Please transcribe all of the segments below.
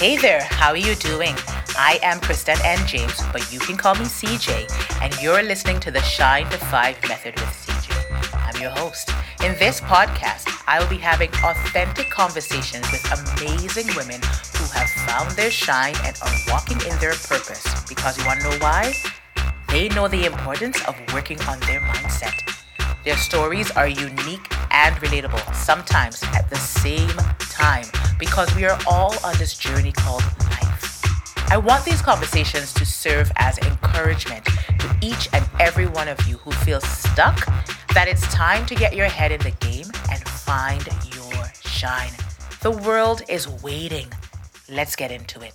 Hey there, how are you doing? I am Kristen N. James, but you can call me CJ, and you're listening to the Shine to Five Method with CJ. I'm your host. In this podcast, I will be having authentic conversations with amazing women who have found their shine and are walking in their purpose. Because you want to know why? They know the importance of working on their mindset. Their stories are unique and relatable, sometimes at the same time because we are all on this journey called life. I want these conversations to serve as encouragement to each and every one of you who feels stuck that it's time to get your head in the game and find your shine. The world is waiting. Let's get into it.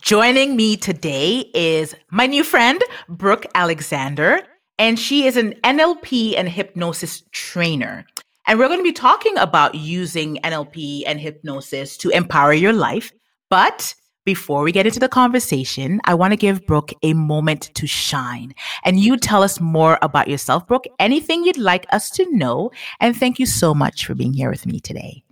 Joining me today is my new friend, Brooke Alexander and she is an NLP and hypnosis trainer. And we're going to be talking about using NLP and hypnosis to empower your life. But before we get into the conversation, I want to give Brooke a moment to shine. And you tell us more about yourself, Brooke, anything you'd like us to know. And thank you so much for being here with me today.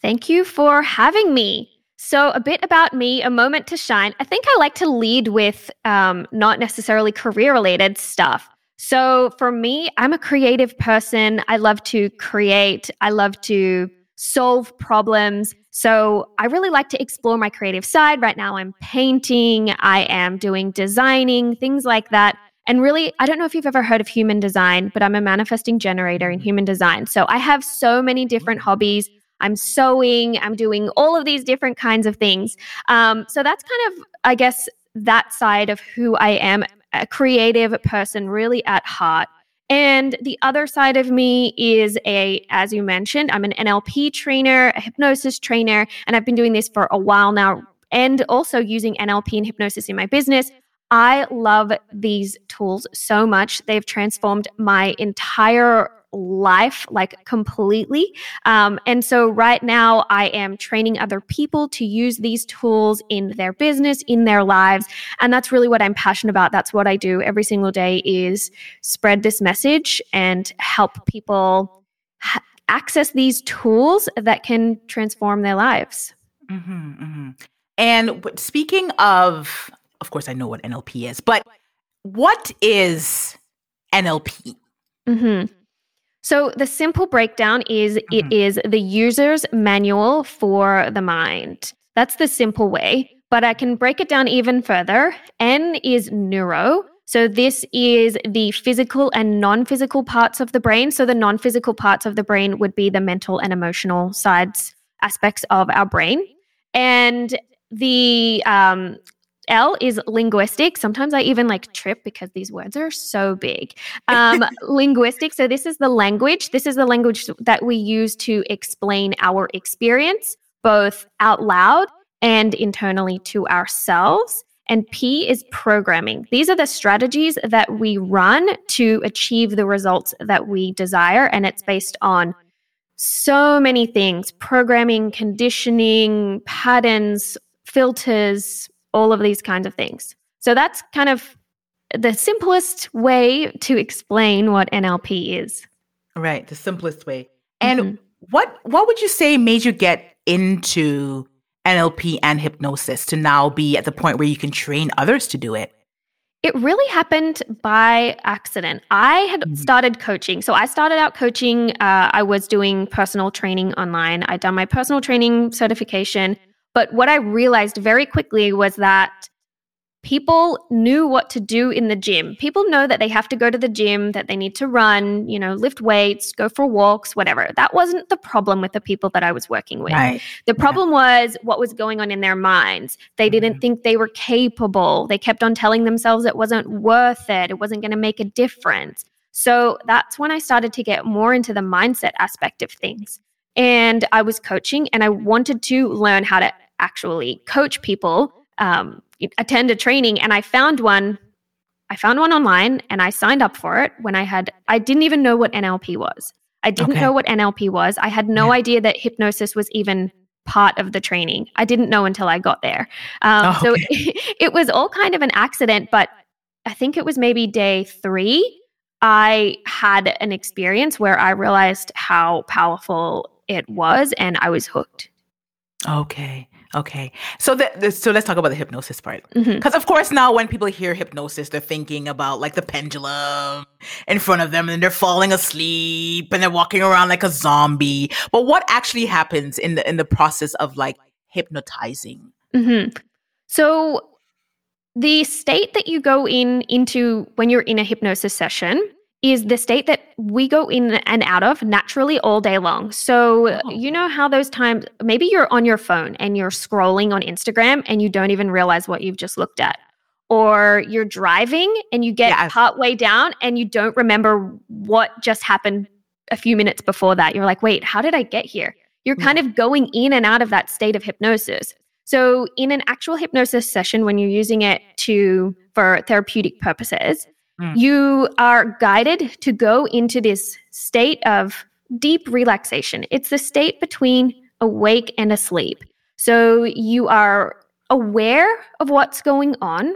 Thank you for having me. So, a bit about me, a moment to shine. I think I like to lead with um, not necessarily career related stuff. So for me, I'm a creative person. I love to create, I love to solve problems. So I really like to explore my creative side. Right now, I'm painting, I am doing designing, things like that. And really, I don't know if you've ever heard of human design, but I'm a manifesting generator in human design. So I have so many different hobbies. I'm sewing, I'm doing all of these different kinds of things. Um, so that's kind of, I guess, that side of who I am a creative person, really at heart. And the other side of me is a, as you mentioned, I'm an NLP trainer, a hypnosis trainer, and I've been doing this for a while now and also using NLP and hypnosis in my business. I love these tools so much. They've transformed my entire life like completely. Um, and so right now I am training other people to use these tools in their business, in their lives. And that's really what I'm passionate about. That's what I do every single day is spread this message and help people ha- access these tools that can transform their lives. Mm-hmm, mm-hmm. And speaking of, of course, I know what NLP is, but what is NLP? Mm-hmm. So, the simple breakdown is mm-hmm. it is the user's manual for the mind. That's the simple way, but I can break it down even further. N is neuro. So, this is the physical and non physical parts of the brain. So, the non physical parts of the brain would be the mental and emotional sides, aspects of our brain. And the um, L is linguistic. Sometimes I even like trip because these words are so big. Um, linguistic. So, this is the language. This is the language that we use to explain our experience, both out loud and internally to ourselves. And P is programming. These are the strategies that we run to achieve the results that we desire. And it's based on so many things programming, conditioning, patterns, filters, all of these kinds of things. So that's kind of the simplest way to explain what NLP is. Right, the simplest way. And mm-hmm. what what would you say made you get into NLP and hypnosis to now be at the point where you can train others to do it? It really happened by accident. I had mm-hmm. started coaching. So I started out coaching. Uh, I was doing personal training online. I'd done my personal training certification. But what I realized very quickly was that people knew what to do in the gym. People know that they have to go to the gym, that they need to run, you know, lift weights, go for walks, whatever. That wasn't the problem with the people that I was working with. Right. The problem yeah. was what was going on in their minds. They mm-hmm. didn't think they were capable. They kept on telling themselves it wasn't worth it, it wasn't going to make a difference. So that's when I started to get more into the mindset aspect of things. And I was coaching and I wanted to learn how to actually coach people, um, attend a training. And I found one. I found one online and I signed up for it when I had, I didn't even know what NLP was. I didn't okay. know what NLP was. I had no yeah. idea that hypnosis was even part of the training. I didn't know until I got there. Um, oh, okay. So it, it was all kind of an accident, but I think it was maybe day three I had an experience where I realized how powerful it was and I was hooked. Okay. Okay. So that so let's talk about the hypnosis part. Because mm-hmm. of course now when people hear hypnosis, they're thinking about like the pendulum in front of them and they're falling asleep and they're walking around like a zombie. But what actually happens in the in the process of like hypnotizing? Mm-hmm. So the state that you go in into when you're in a hypnosis session is the state that we go in and out of naturally all day long. So, oh. you know how those times maybe you're on your phone and you're scrolling on Instagram and you don't even realize what you've just looked at. Or you're driving and you get yeah. part way down and you don't remember what just happened a few minutes before that. You're like, wait, how did I get here? You're mm. kind of going in and out of that state of hypnosis. So, in an actual hypnosis session, when you're using it to for therapeutic purposes, Mm. You are guided to go into this state of deep relaxation. It's the state between awake and asleep. So you are aware of what's going on,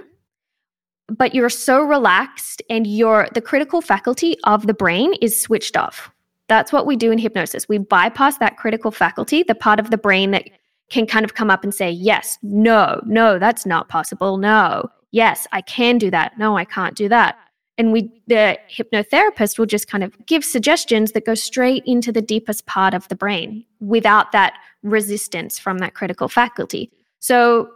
but you're so relaxed and your the critical faculty of the brain is switched off. That's what we do in hypnosis. We bypass that critical faculty, the part of the brain that can kind of come up and say, yes, no, no, that's not possible. No, yes, I can do that. No, I can't do that and we the hypnotherapist will just kind of give suggestions that go straight into the deepest part of the brain without that resistance from that critical faculty. So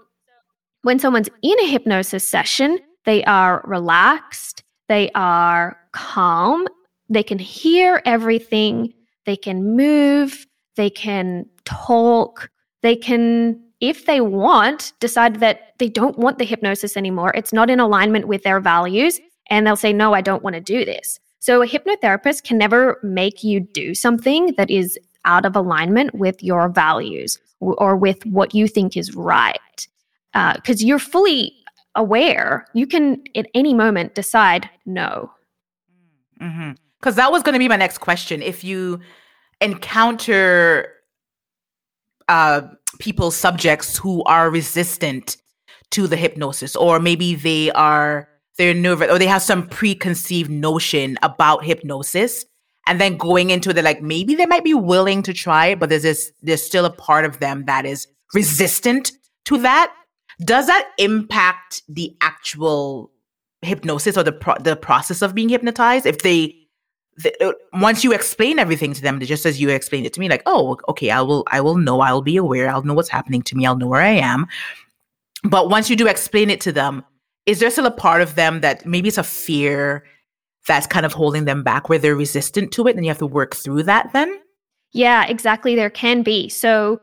when someone's in a hypnosis session they are relaxed they are calm they can hear everything they can move they can talk they can if they want decide that they don't want the hypnosis anymore. It's not in alignment with their values and they'll say, No, I don't want to do this. So a hypnotherapist can never make you do something that is out of alignment with your values or with what you think is right. Because uh, you're fully aware, you can at any moment decide no. Because mm-hmm. that was going to be my next question. If you encounter uh, people, subjects who are resistant to the hypnosis, or maybe they are they're nervous or they have some preconceived notion about hypnosis and then going into it, like maybe they might be willing to try it, but there's this, there's still a part of them that is resistant to that. Does that impact the actual hypnosis or the pro- the process of being hypnotized? If they, uh, once you explain everything to them, just as you explained it to me, like, oh, okay, I will, I will know, I'll be aware, I'll know what's happening to me, I'll know where I am. But once you do explain it to them, is there still a part of them that maybe it's a fear that's kind of holding them back where they're resistant to it and you have to work through that then? Yeah, exactly. There can be. So,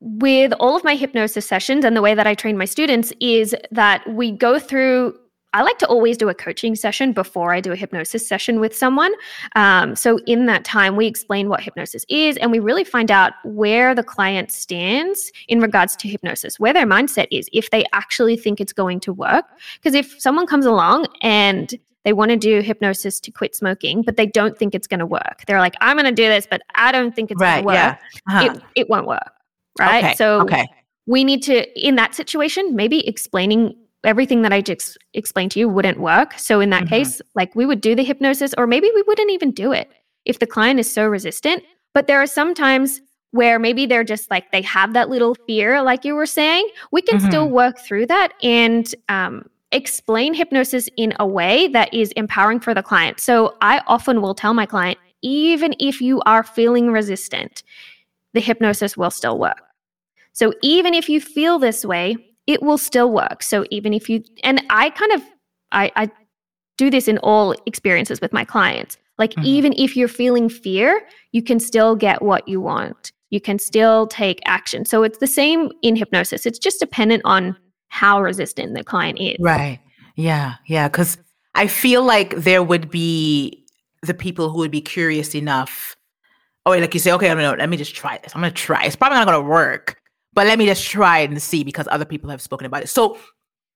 with all of my hypnosis sessions and the way that I train my students is that we go through I like to always do a coaching session before I do a hypnosis session with someone. Um, so, in that time, we explain what hypnosis is and we really find out where the client stands in regards to hypnosis, where their mindset is, if they actually think it's going to work. Because if someone comes along and they want to do hypnosis to quit smoking, but they don't think it's going to work, they're like, I'm going to do this, but I don't think it's right, going to work. Yeah. Uh-huh. It, it won't work. Right. Okay, so, okay. we need to, in that situation, maybe explaining everything that I just explained to you wouldn't work. So in that mm-hmm. case, like we would do the hypnosis, or maybe we wouldn't even do it if the client is so resistant. But there are some times where maybe they're just like they have that little fear, like you were saying. We can mm-hmm. still work through that and um, explain hypnosis in a way that is empowering for the client. So I often will tell my client, even if you are feeling resistant, the hypnosis will still work. So even if you feel this way, it will still work. So even if you, and I kind of, I, I do this in all experiences with my clients. Like, mm-hmm. even if you're feeling fear, you can still get what you want. You can still take action. So it's the same in hypnosis. It's just dependent on how resistant the client is. Right. Yeah. Yeah. Cause I feel like there would be the people who would be curious enough. Oh, like you say, okay, I'm gonna, let me just try this. I'm going to try. It's probably not going to work but let me just try and see because other people have spoken about it. So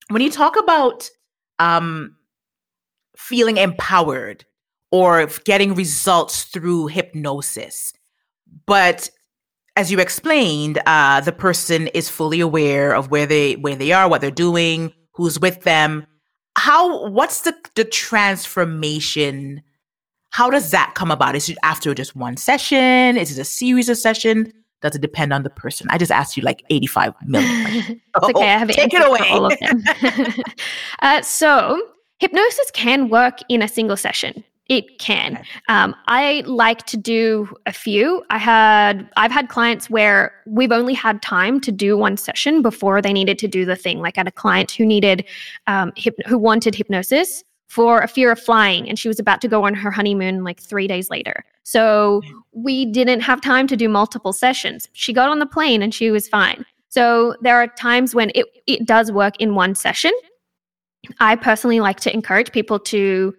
when you talk about um, feeling empowered or getting results through hypnosis, but as you explained, uh, the person is fully aware of where they where they are, what they're doing, who's with them. How? What's the the transformation how does that come about? Is it after just one session? Is it a series of sessions? Does it depend on the person? I just asked you like 85 million. it's okay. I have take it away. all of them. uh, so, hypnosis can work in a single session. It can. Um, I like to do a few. I had I've had clients where we've only had time to do one session before they needed to do the thing. Like I had a client who needed um, hyp- who wanted hypnosis for a fear of flying, and she was about to go on her honeymoon like three days later. So mm. we didn't have time to do multiple sessions. She got on the plane and she was fine. So there are times when it, it does work in one session. I personally like to encourage people to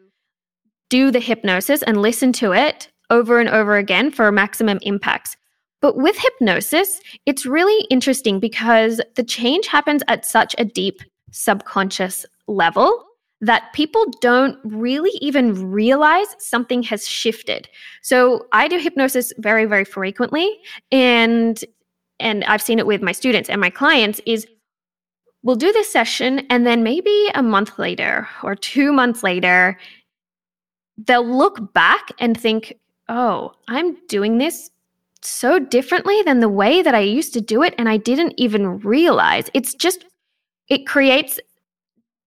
do the hypnosis and listen to it over and over again for maximum impacts. But with hypnosis, it's really interesting because the change happens at such a deep subconscious level that people don't really even realize something has shifted. So I do hypnosis very very frequently and and I've seen it with my students and my clients is we'll do this session and then maybe a month later or 2 months later they'll look back and think, oh, I'm doing this so differently than the way that I used to do it. And I didn't even realize. It's just, it creates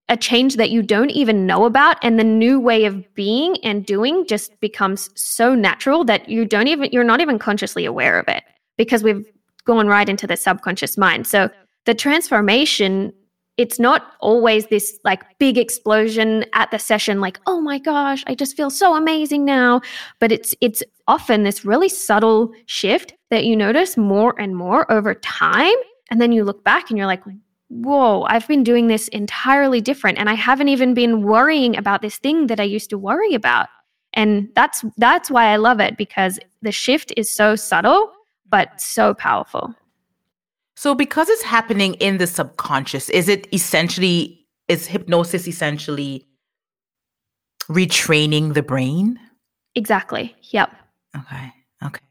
a change that you don't even know about. And the new way of being and doing just becomes so natural that you don't even, you're not even consciously aware of it because we've gone right into the subconscious mind. So the transformation it's not always this like big explosion at the session like oh my gosh i just feel so amazing now but it's it's often this really subtle shift that you notice more and more over time and then you look back and you're like whoa i've been doing this entirely different and i haven't even been worrying about this thing that i used to worry about and that's that's why i love it because the shift is so subtle but so powerful so because it's happening in the subconscious, is it essentially is hypnosis essentially retraining the brain? Exactly. Yep. Okay. Okay.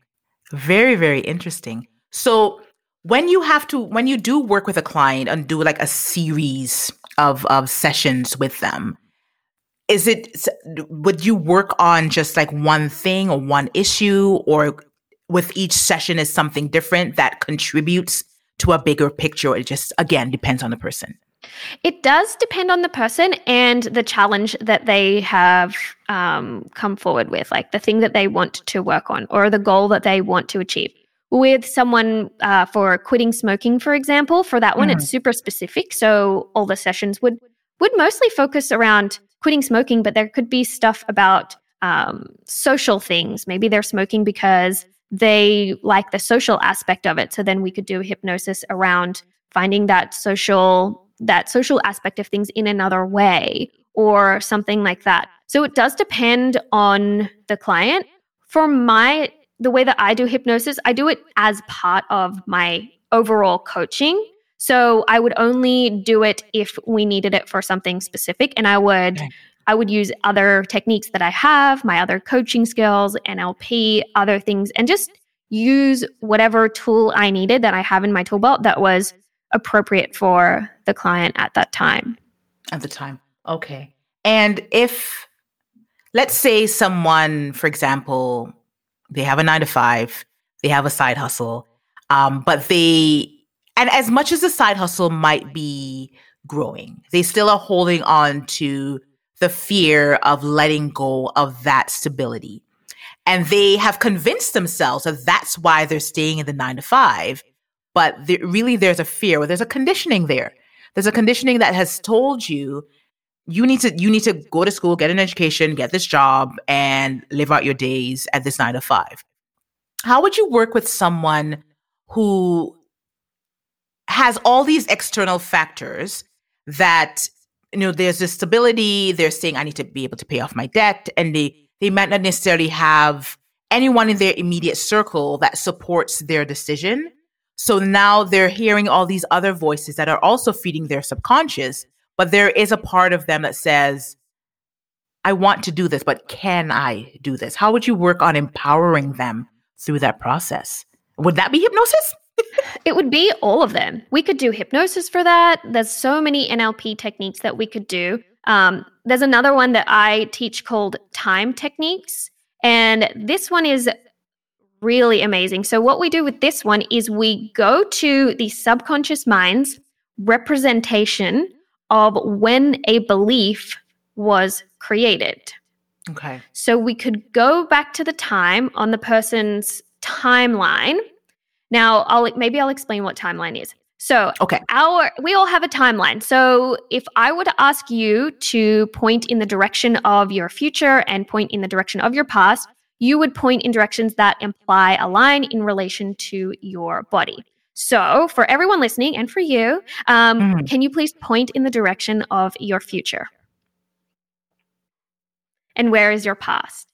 Very very interesting. So when you have to when you do work with a client and do like a series of of sessions with them, is it would you work on just like one thing or one issue or with each session is something different that contributes to a bigger picture. It just, again, depends on the person. It does depend on the person and the challenge that they have um, come forward with, like the thing that they want to work on or the goal that they want to achieve. With someone uh, for quitting smoking, for example, for that one, mm-hmm. it's super specific. So all the sessions would would mostly focus around quitting smoking, but there could be stuff about um, social things. Maybe they're smoking because they like the social aspect of it. So then we could do hypnosis around finding that social that social aspect of things in another way or something like that. So it does depend on the client. For my the way that I do hypnosis, I do it as part of my overall coaching. So I would only do it if we needed it for something specific and I would okay. I would use other techniques that I have, my other coaching skills, NLP, other things, and just use whatever tool I needed that I have in my tool belt that was appropriate for the client at that time. At the time. Okay. And if, let's say, someone, for example, they have a nine to five, they have a side hustle, um, but they, and as much as the side hustle might be growing, they still are holding on to the fear of letting go of that stability. And they have convinced themselves that that's why they're staying in the nine to five. But really, there's a fear, or there's a conditioning there. There's a conditioning that has told you you need to you need to go to school, get an education, get this job, and live out your days at this nine to five. How would you work with someone who has all these external factors that you know, there's this stability. They're saying I need to be able to pay off my debt, and they they might not necessarily have anyone in their immediate circle that supports their decision. So now they're hearing all these other voices that are also feeding their subconscious, but there is a part of them that says, I want to do this, but can I do this? How would you work on empowering them through that process? Would that be hypnosis? it would be all of them. We could do hypnosis for that. There's so many NLP techniques that we could do. Um, there's another one that I teach called time techniques. And this one is really amazing. So, what we do with this one is we go to the subconscious mind's representation of when a belief was created. Okay. So, we could go back to the time on the person's timeline. Now, I'll maybe I'll explain what timeline is. So, Okay. our we all have a timeline. So, if I were to ask you to point in the direction of your future and point in the direction of your past, you would point in directions that imply a line in relation to your body. So, for everyone listening and for you, um, Mhm. can you please point in the direction of your future? And where is your past?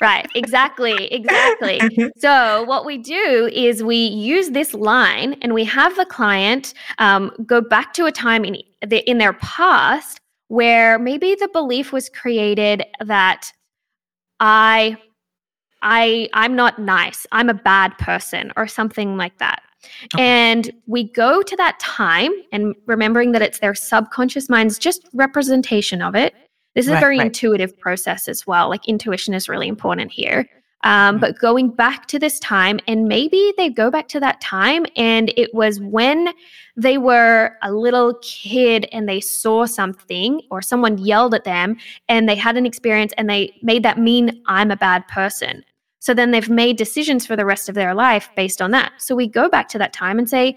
Right, exactly, exactly. So, what we do is we use this line and we have the client um, go back to a time in, the, in their past where maybe the belief was created that I, I, I'm not nice. I'm a bad person, or something like that. Okay. And we go to that time and remembering that it's their subconscious mind's just representation of it. This is a very right. intuitive process as well. Like intuition is really important here. Um, Mhm. But going back to this time, and maybe they go back to that time, and it was when they were a little kid and they saw something, or someone yelled at them, and they had an experience and they made that mean I'm a bad person. So then they've made decisions for the rest of their life based on that. So we go back to that time and say,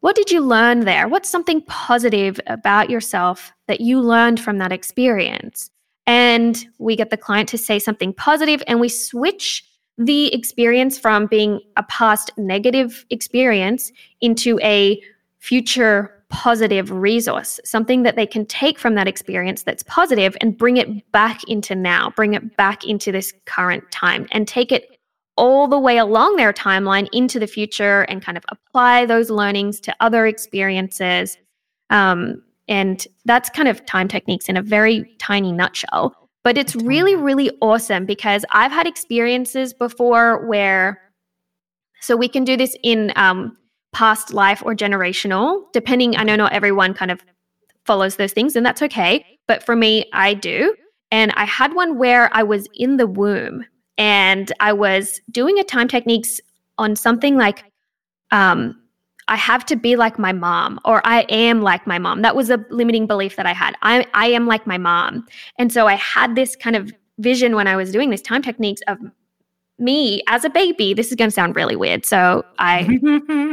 what did you learn there? What's something positive about yourself that you learned from that experience? And we get the client to say something positive and we switch the experience from being a past negative experience into a future positive resource, something that they can take from that experience that's positive and bring it back into now, bring it back into this current time and take it all the way along their timeline into the future and kind of apply those learnings to other experiences. Um, and that's kind of time techniques in a very tiny nutshell. But it's really, really awesome because I've had experiences before where, so we can do this in um, past life or generational, depending. I know not everyone kind of follows those things, and that's okay. But for me, I do. And I had one where I was in the womb and I was doing a time techniques on something like, um, I have to be like my mom, or I am like my mom. That was a limiting belief that I had. I, I am like my mom. And so I had this kind of vision when I was doing this time techniques of me as a baby. This is going to sound really weird. So I,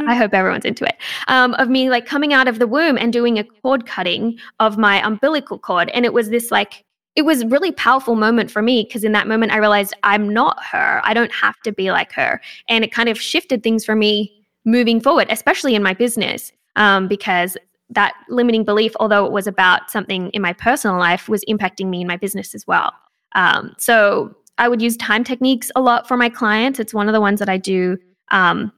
I hope everyone's into it. Um, of me like coming out of the womb and doing a cord cutting of my umbilical cord. And it was this like, it was really powerful moment for me because in that moment I realized I'm not her. I don't have to be like her. And it kind of shifted things for me moving forward, especially in my business, um, because that limiting belief, although it was about something in my personal life, was impacting me in my business as well. Um, so I would use time techniques a lot for my clients. It's one of the ones that I do um,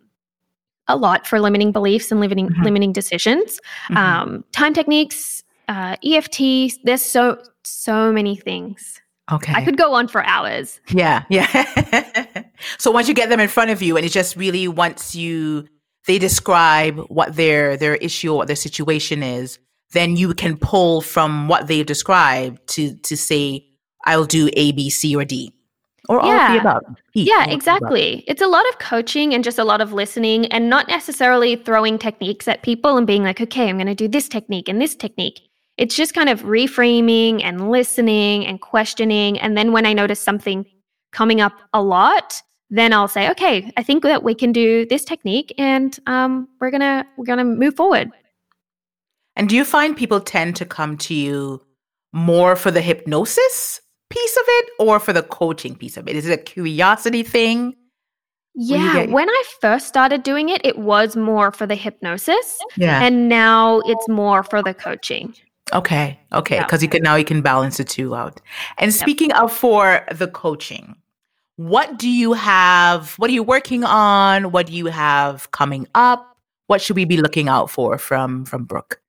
a lot for limiting beliefs and limiting Mhm. limiting decisions. Mhm. Um, time techniques, uh, EFT. There's so so many things. Okay. I could go on for hours. Yeah, yeah. so once you get them in front of you, and it's just really once you they describe what their their issue or what their situation is, then you can pull from what they've described to to say, I'll do A, B, C, or D, or all of Yeah. the above. E, Yeah, the above. exactly. It's a lot of coaching and just a lot of listening and not necessarily throwing techniques at people and being like, okay, I'm going to do this technique and this technique. It's just kind of reframing and listening and questioning. And then when I notice something coming up a lot, then I'll say, okay, I think that we can do this technique and um, we're gonna we're gonna move forward. And do you find people tend to come to you more for the hypnosis piece of it or for the coaching piece of it? Is it a curiosity thing? Yeah, when I first started doing it, it was more for the hypnosis, Yeah. and now it's more for the coaching. Okay. Okay. Yeah. Because you can now you can balance the two out. And speaking of for the coaching, what do you have? What are you working on? What do you have coming up? What should we be looking out for from from Brooke?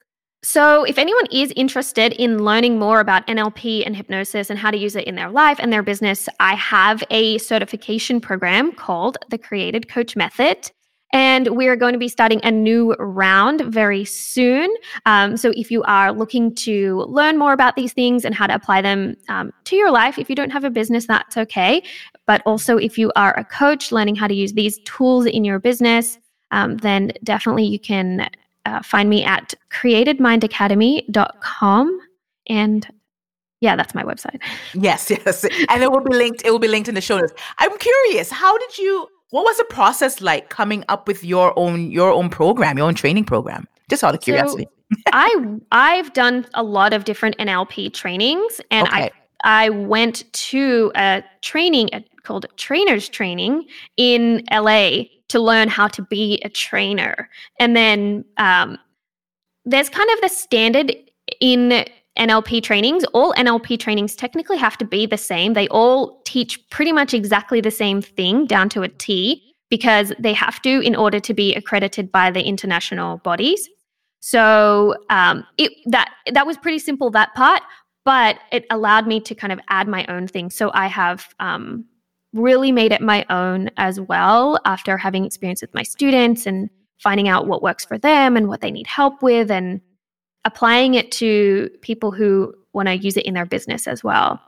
So, if anyone is interested in learning more about NLP and hypnosis and how to use it in their life and their business, I have a certification program called the Created Coach Method. And we're going to be starting a new round very soon. Um, so if you are looking to learn more about these things and how to apply them um, to your life, if you don't have a business, that's okay. But also, if you are a coach learning how to use these tools in your business, um, then definitely you can uh, find me at createdmindacademy.com. And yeah, that's my website. Yes, yes. And it will be linked, it will be linked in the show notes. I'm curious, how did you what was the process like coming up with your own your own program, your own training program? Just out of curiosity. So I I've done a lot of different NLP trainings and okay. I I went to a training called trainers training in LA to learn how to be a trainer. And then um, there's kind of the standard in NLP trainings. All NLP trainings technically have to be the same. They all teach pretty much exactly the same thing down to a T because they have to in order to be accredited by the international bodies. So um, it that that was pretty simple that part, but it allowed me to kind of add my own thing. So I have um, really made it my own as well after having experience with my students and finding out what works for them and what they need help with and applying it to people who want to use it in their business as well.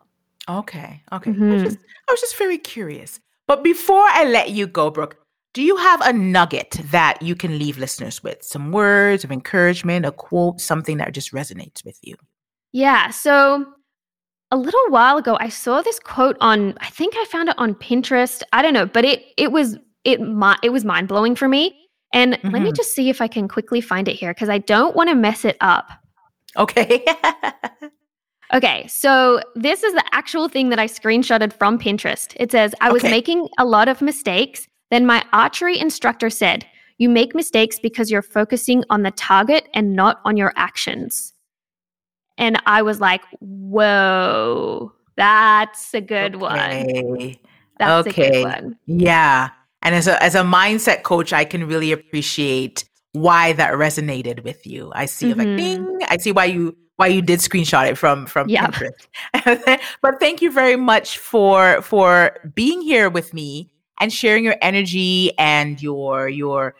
Okay. Okay. Mm-hmm. I, was just, I, was just, very curious. But before I let you go, Brooke, do you have a nugget that you can leave listeners with? Some words of encouragement, a quote, something that just resonates with you? Yeah. So a little while ago, I saw this quote on, I think I found it on Pinterest. I don't know, but it it was it it was mind blowing for me. And mm-hmm. let me mm-hmm. just see if I can quickly find it here because I don't want to mess it up. Okay. okay, so this is the actual thing that I screenshotted from Pinterest. It says, I was okay. making a lot of mistakes. Then my archery instructor said, You make mistakes because you're focusing on the target and not on your actions. And I was like, Whoa, that's a good okay. one. That's okay. a good one. Yeah. And as a as a mindset coach, I can really appreciate why that resonated with you. I see mm-hmm. like ding. I see why you why you did screenshot it from from yep. Pinterest. but thank you very much for for being here with me and sharing your energy and your your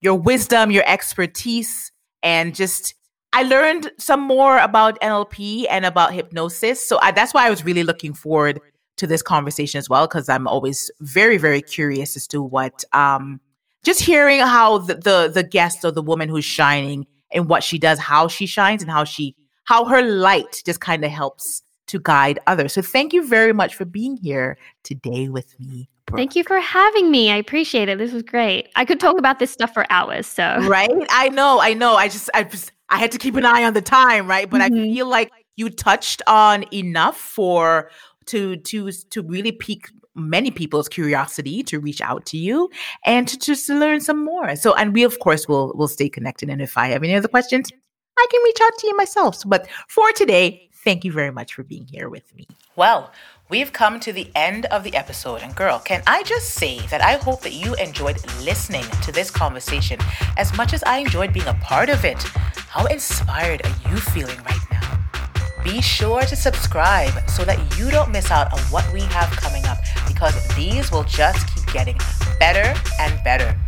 your wisdom, your expertise and just I learned some more about NLP and about hypnosis. So I, that's why I was really looking forward to this conversation as well because I'm always very very curious as to what um just hearing how the, the the guest or the woman who's shining and what she does, how she shines and how she how her light just kind of helps to guide others. So thank you very much for being here today with me. Brooke. Thank you for having me. I appreciate it. This was great. I could talk about this stuff for hours. So right, I know, I know. I just, I just, I had to keep an eye on the time, right? But mm-hmm. I feel like you touched on enough for to to to really pique many people's curiosity to reach out to you and to just learn some more. So, and we of course will will stay connected. And if I have any other questions, I can reach out to you myself. But for today, thank you very much for being here with me. Well, we've come to the end of the episode. And girl, can I just say that I hope that you enjoyed listening to this conversation as much as I enjoyed being a part of it. How inspired are you feeling right now? Be sure to subscribe so that you don't miss out on what we have coming up because these will just keep getting better and better.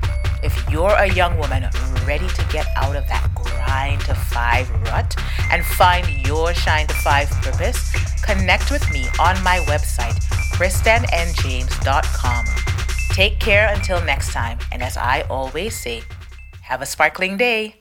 If you're a young woman ready to get out of that grind to five rut and find your shine to five purpose, connect with me on my website, KristenNJames.com. Take care until next time, and as I always say, have a sparkling day.